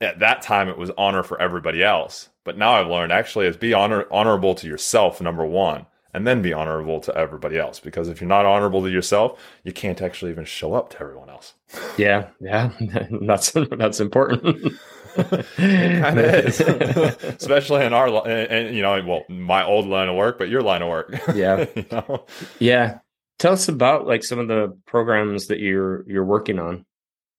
At that time it was honor for everybody else. But now I've learned actually is be honor honorable to yourself, number one, and then be honorable to everybody else. Because if you're not honorable to yourself, you can't actually even show up to everyone else. yeah, yeah. (laughs) that's that's important. Kind of (laughs) is. (laughs) Especially in our and, and, you know, well, my old line of work, but your line of work. Yeah. you know? yeah. Tell us about like some of the programs that you're you're working on.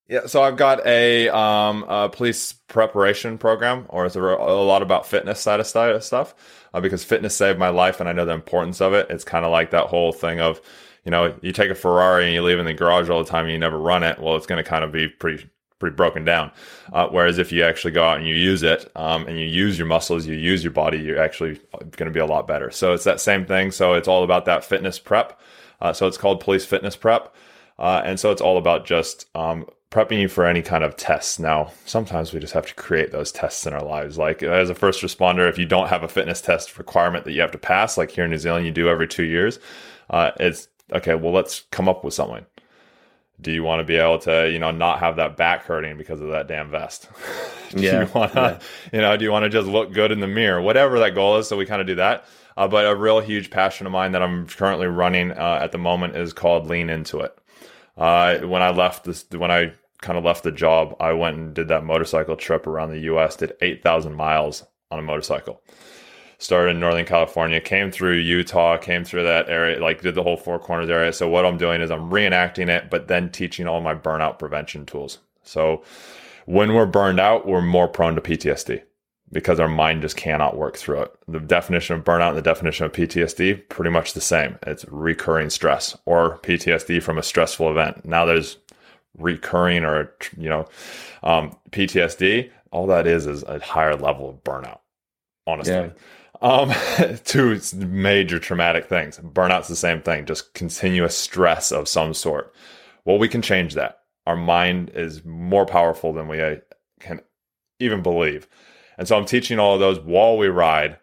Yeah, so I've got a, um, a police preparation program, or it's a, a lot about fitness side of stuff, uh, because fitness saved my life, and I know the importance of it. It's kind of like that whole thing of, you know, you take a Ferrari and you leave it in the garage all the time, and you never run it. Well, it's going to kind of be pretty pretty broken down. Uh, whereas if you actually go out and you use it, um, and you use your muscles, you use your body, you're actually going to be a lot better. So it's that same thing. So it's all about that fitness prep. Uh, so it's called police fitness prep. Uh, and so it's all about just um, prepping you for any kind of tests. Now, sometimes we just have to create those tests in our lives. Like as a first responder, if you don't have a fitness test requirement that you have to pass, like here in New Zealand, you do every two years, uh, it's okay, well, let's come up with something. Do you want to be able to, you know, not have that back hurting because of that damn vest? (laughs) do Yeah, you want to, you know, do you want to just look good in the mirror? Whatever that goal is. So we kind of do that. Uh, but a real huge passion of mine that I'm currently running uh, at the moment is called Lean Into It. Uh, when I left this, when I kind of left the job, I went and did that motorcycle trip around the U.S. Did eight thousand miles on a motorcycle. Started in Northern California, came through Utah, came through that area, like did the whole Four Corners area. So what I'm doing is I'm reenacting it, but then teaching all my burnout prevention tools. So when we're burned out, we're more prone to PTSD because our mind just cannot work through it. The definition of burnout and the definition of PTSD pretty much the same. It's recurring stress or PTSD from a stressful event. Now there's recurring or you know um, PTSD. All that is is a higher level of burnout. Honestly. Yeah. Um, (laughs) two major traumatic things. Burnout's the same thing, just continuous stress of some sort. Well, we can change that. Our mind is more powerful than we uh, can even believe. And so I'm teaching all of those while we ride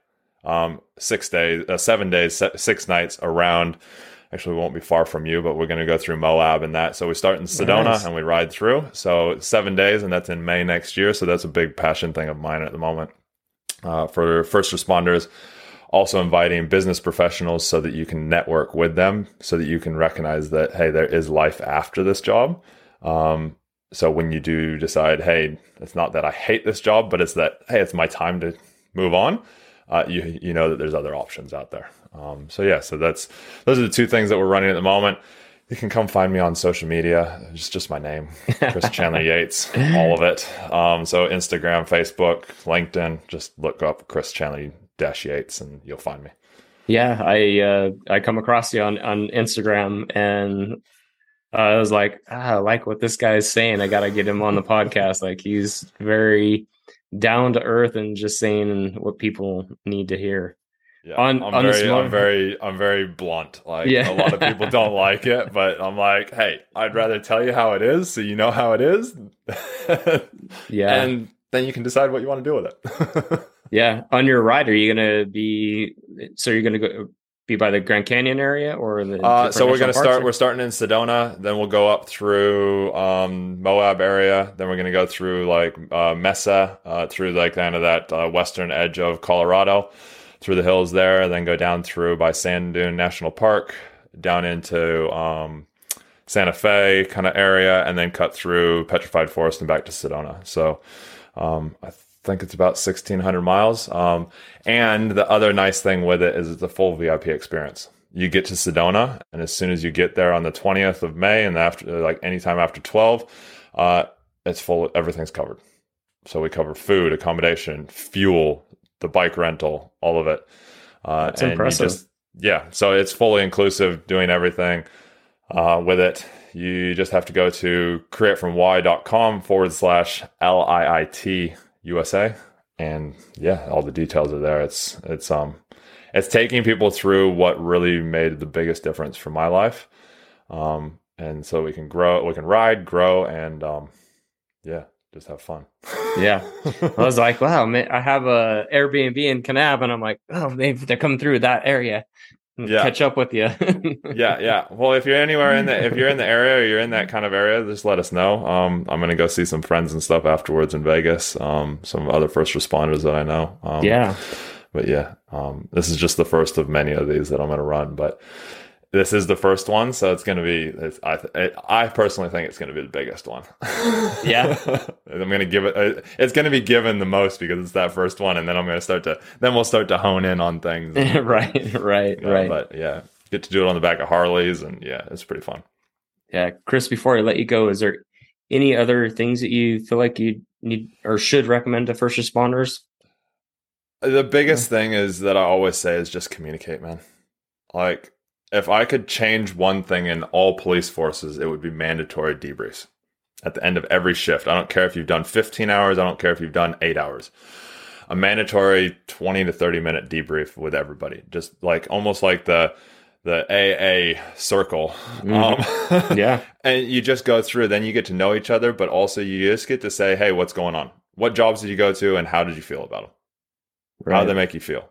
um, six days, uh, seven days, six nights around. Actually, won't be far from you, but we're going to go through Moab and that. So we start in Sedona Nice. and we ride through. So seven days, and that's in May next year. So that's a big passion thing of mine at the moment. Uh, for first responders, also inviting business professionals so that you can network with them, so that you can recognize that hey, there is life after this job. Um, so when you do decide, hey, it's not that I hate this job, but it's that hey, it's my time to move on. Uh, you you know that there's other options out there. Um, so yeah, so that's those are the two things that we're running at the moment. You can come find me on social media. It's just my name, Chris (laughs) Chandler Yates, all of it. Um, so Instagram, Facebook, LinkedIn. Just look up Chris Chandler Dash Yates, and you'll find me. Yeah, I uh, I come across you on on Instagram, and uh, I was like, ah, I like what this guy is saying. I got to get him on the podcast. Like he's very down to earth and just saying what people need to hear. Yeah, on, I'm on very, I'm very, (laughs) I'm very blunt. Like yeah. a lot of people don't like it, (laughs) but I'm like, hey, I'd rather tell you how it is, so you know how it is. (laughs) yeah, and then you can decide what you want to do with it. yeah, on your ride, are you gonna be? So you're gonna go be by the Grand Canyon area or the? Uh, so we're gonna start. Or? We're starting in Sedona, then we'll go up through um, Moab area. Then we're gonna go through like uh, Mesa, uh, through like kind of that uh, western edge of Colorado through the hills there, and then go down through by Sand Dune National Park, down into um, Santa Fe kind of area, and then cut through Petrified Forest and back to Sedona. So um, I think it's about 1,600 miles. Um, and the other nice thing with it is it's a full VIP experience. You get to Sedona, and as soon as you get there on the 20th of May, and after like anytime after 12, uh, it's full. Everything's covered. So we cover food, accommodation, fuel, the bike rental, all of it. Uh, That's and impressive. Just, yeah, so it's fully inclusive, doing everything uh, with it. You just have to go to createfromwhy.com forward slash L I I T USA. And yeah, all the details are there. It's, it's, um, it's taking people through what really made the biggest difference for my life. Um, and so we can grow, we can ride, grow, and, um, yeah, just have fun. yeah. I was like, wow, man, I have a Airbnb in Kanab and I'm like, oh, maybe they're coming through that area. Yeah. Catch up with you. (laughs) yeah, yeah. Well, if you're anywhere in the if you're in the area or you're in that kind of area, just let us know. Um, I'm gonna go see some friends and stuff afterwards in Vegas. Um, some other first responders that I know. Um, yeah. But yeah, um, this is just the first of many of these that I'm gonna run. But this is the first one, so it's going to be. I th- I personally think it's going to be the biggest one. (laughs) yeah, (laughs) I'm going to give it. Uh, it's going to be given the most because it's that first one, and then I'm going to start to. Then we'll start to hone in on things. And, (laughs) right, right, right. But yeah, get to do it on the back of Harleys, and yeah, it's pretty fun. Yeah, Chris. Before I let you go, is there any other things that you feel like you need or should recommend to first responders? The biggest yeah. thing is that I always say is just communicate, man. Like if I could change one thing in all police forces, it would be mandatory debriefs at the end of every shift. I don't care if you've done 15 hours, I don't care if you've done eight hours. A mandatory 20 to 30 minute debrief with everybody, just like almost like the the AA circle. Mm-hmm. Um, (laughs) yeah. and you just go through, then you get to know each other, but also you just get to say, hey, what's going on? What jobs did you go to and how did you feel about them? Right. How did they make you feel?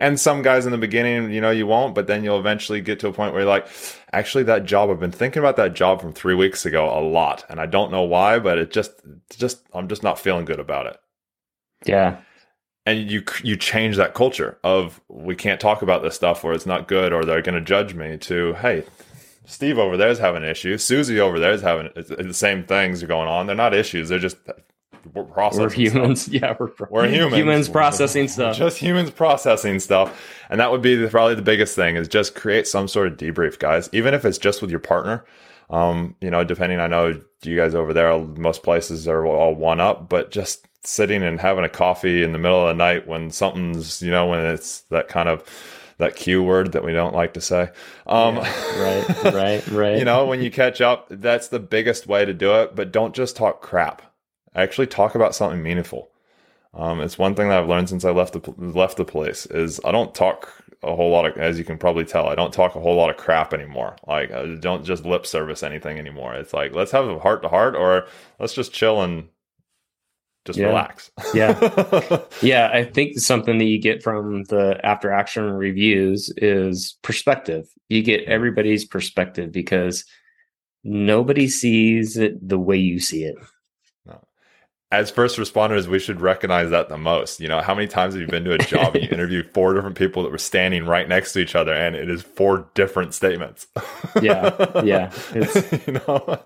And some guys in the beginning, you know, you won't, but then you'll eventually get to a point where you're like, actually, that job, I've been thinking about that job from three weeks ago a lot. And I don't know why, but it just, just, I'm just not feeling good about it. Yeah. And you, you change that culture of we can't talk about this stuff or it's not good or they're going to judge me to, hey, Steve over there is having an issue. Susie over there is having the same things are going on. They're not issues. They're just we're processing. We're humans. Stuff. (laughs) Yeah, we're, we're humans. Humans processing (laughs) stuff. Just humans processing stuff, and that would be the, probably the biggest thing is just create some sort of debrief, guys. Even if it's just with your partner. Um, you know, depending, I know you guys over there, most places are all one up, but just sitting and having a coffee in the middle of the night when something's, you know, when it's that kind of that Q word that we don't like to say. Um, yeah, (laughs) right, right, right. you know, when you catch up, that's the biggest way to do it. But don't just talk crap actually talk about something meaningful. Um, it's one thing that I've learned since I left the left the place is I don't talk a whole lot of, as you can probably tell, I don't talk a whole lot of crap anymore. Like I don't just lip service anything anymore. It's like let's have a heart to heart, or let's just chill and just yeah. relax. yeah, (laughs) yeah. I think something that you get from the after action reviews is perspective. You get everybody's perspective because nobody sees it the way you see it as first responders, we should recognize that the most. You know, how many times have you been to a job and you (laughs) interview four different people that were standing right next to each other and it is four different statements? yeah. Yeah. It's (laughs) you know,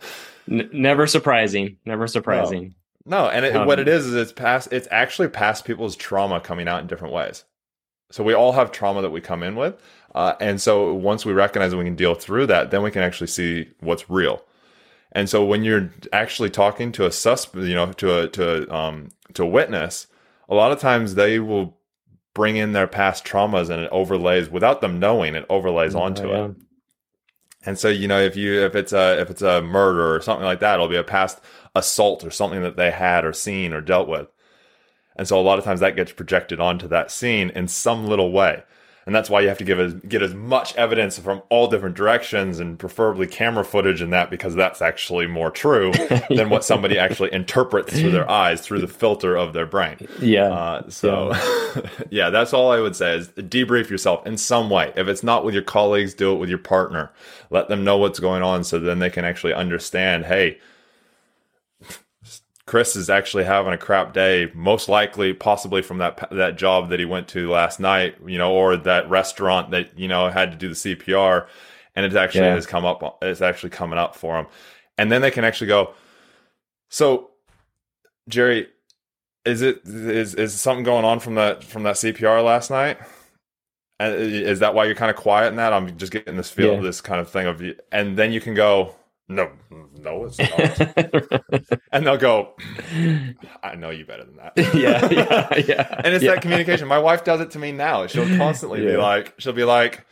n- never surprising. Never surprising. No, no. and it, um, what it is is it's past, it's actually past people's trauma coming out in different ways. So we all have trauma that we come in with. Uh, and so once we recognize we can deal through that, then we can actually see what's real. And so when you're actually talking to a suspect, you know, to a to a, um, to a witness, a lot of times they will bring in their past traumas and it overlays without them knowing it overlays oh, onto yeah. it. And so, you know, if you if it's a if it's a murder or something like that, it'll be a past assault or something that they had or seen or dealt with. And so a lot of times that gets projected onto that scene in some little way and that's why you have to give as, get as much evidence from all different directions and preferably camera footage in that because that's actually more true (laughs) than what somebody actually interprets through their eyes through the filter of their brain yeah uh, so yeah. (laughs) yeah. that's all i would say is debrief yourself in some way if it's not with your colleagues do it with your partner let them know what's going on so then they can actually understand hey Chris is actually having a crap day, most likely, possibly from that that job that he went to last night, you know, or that restaurant that you know had to do the CPR, and it actually yeah. has come up. It's actually coming up for him, and then they can actually go. So, Jerry, is it is is something going on from that from that CPR last night? And is that why you're kind of quiet in that? I'm just getting this feel, yeah. this kind of thing of, you and then you can go no, no, it's not. (laughs) and they'll go, I know you better than that. (laughs) yeah, yeah, yeah. and it's yeah. that communication. My wife does it to me now. She'll (laughs) constantly yeah. be like, she'll be like,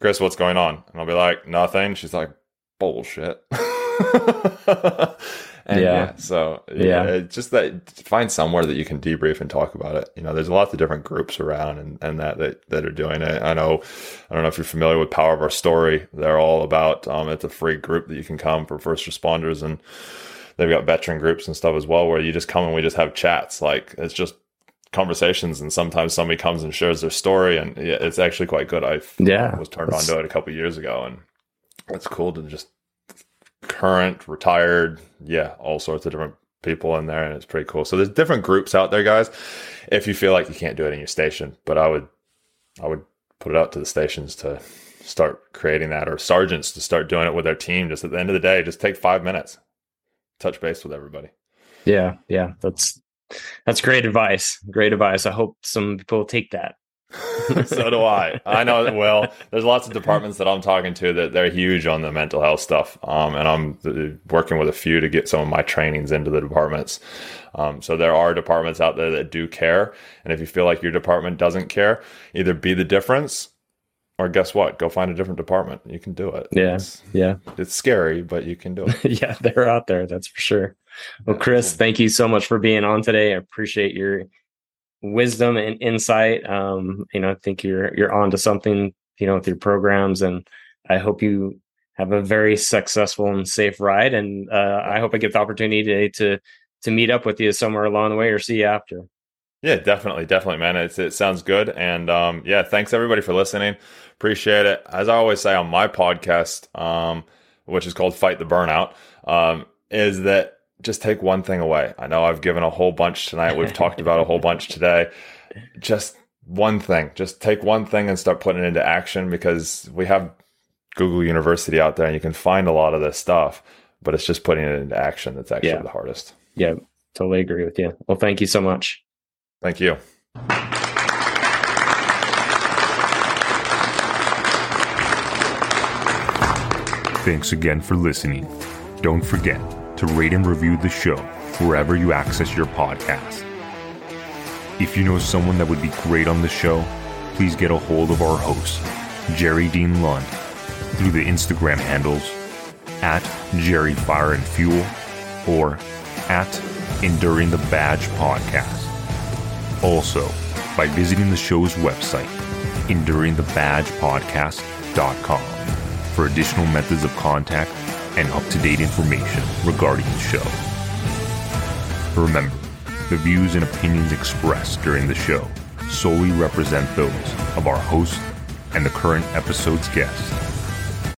Chris, what's going on? And I'll be like, nothing. She's like, bullshit. And yeah. yeah so yeah, yeah, just that find somewhere that you can debrief and talk about it. You know, there's lots of different groups around and, and that, that that are doing it. I know, I don't know if you're familiar with Power of Our Story. They're all about. Um, it's a free group that you can come for first responders, and they've got veteran groups and stuff as well, where you just come and we just have chats. Like it's just conversations and sometimes somebody comes and shares their story and yeah, it's actually quite good i yeah was turned on to it a couple years ago and it's cool to just current, retired, yeah, all sorts of different people in there, and it's pretty cool. So there's different groups out there, guys. If you feel like you can't do it in your station, but I would, I would put it out to the stations to start creating that, or sergeants to start doing it with their team. Just at the end of the day, just take five minutes, touch base with everybody. Yeah, yeah, that's that's great advice. Great advice. I hope some people take that. (laughs) so do I. I know. It well, there's lots of departments that I'm talking to that they're huge on the mental health stuff, um, and I'm uh, working with a few to get some of my trainings into the departments. Um, so there are departments out there that do care, and if you feel like your department doesn't care, either be the difference, or guess what? Go find a different department. You can do it. Yeah, it's, yeah. It's scary, but you can do it. (laughs) yeah, they're out there. That's for sure. Well, Chris, thank you so much for being on today. I appreciate your wisdom and insight. Um, you know, I think you're you're onto something, you know, with your programs, and I hope you have a very successful and safe ride. And uh, I hope I get the opportunity today to to meet up with you somewhere along the way or see you after. Yeah, definitely, definitely, man. It's, it sounds good, and um, yeah, thanks everybody for listening. Appreciate it. As I always say on my podcast, um, which is called Fight the Burnout, um, is that just take one thing away. I know I've given a whole bunch tonight. We've talked about a whole bunch today. Just one thing. Just take one thing and start putting it into action because we have Google University out there and you can find a lot of this stuff, but it's just putting it into action that's actually yeah. the hardest. Yeah, totally agree with you. Well, thank you so much. Thank you. Thanks again for listening. Don't forget to rate and review the show wherever you access your podcast. If you know someone that would be great on the show, please get a hold of our host, Jerry Dean Lund, through the Instagram handles at Jerry Fire and Fuel or at Enduring the Badge Podcast. Also, by visiting the show's website, enduringthebadgepodcast.com, for additional methods of contact and up to date information regarding the show. Remember, the views and opinions expressed during the show solely represent those of our host and the current episode's guest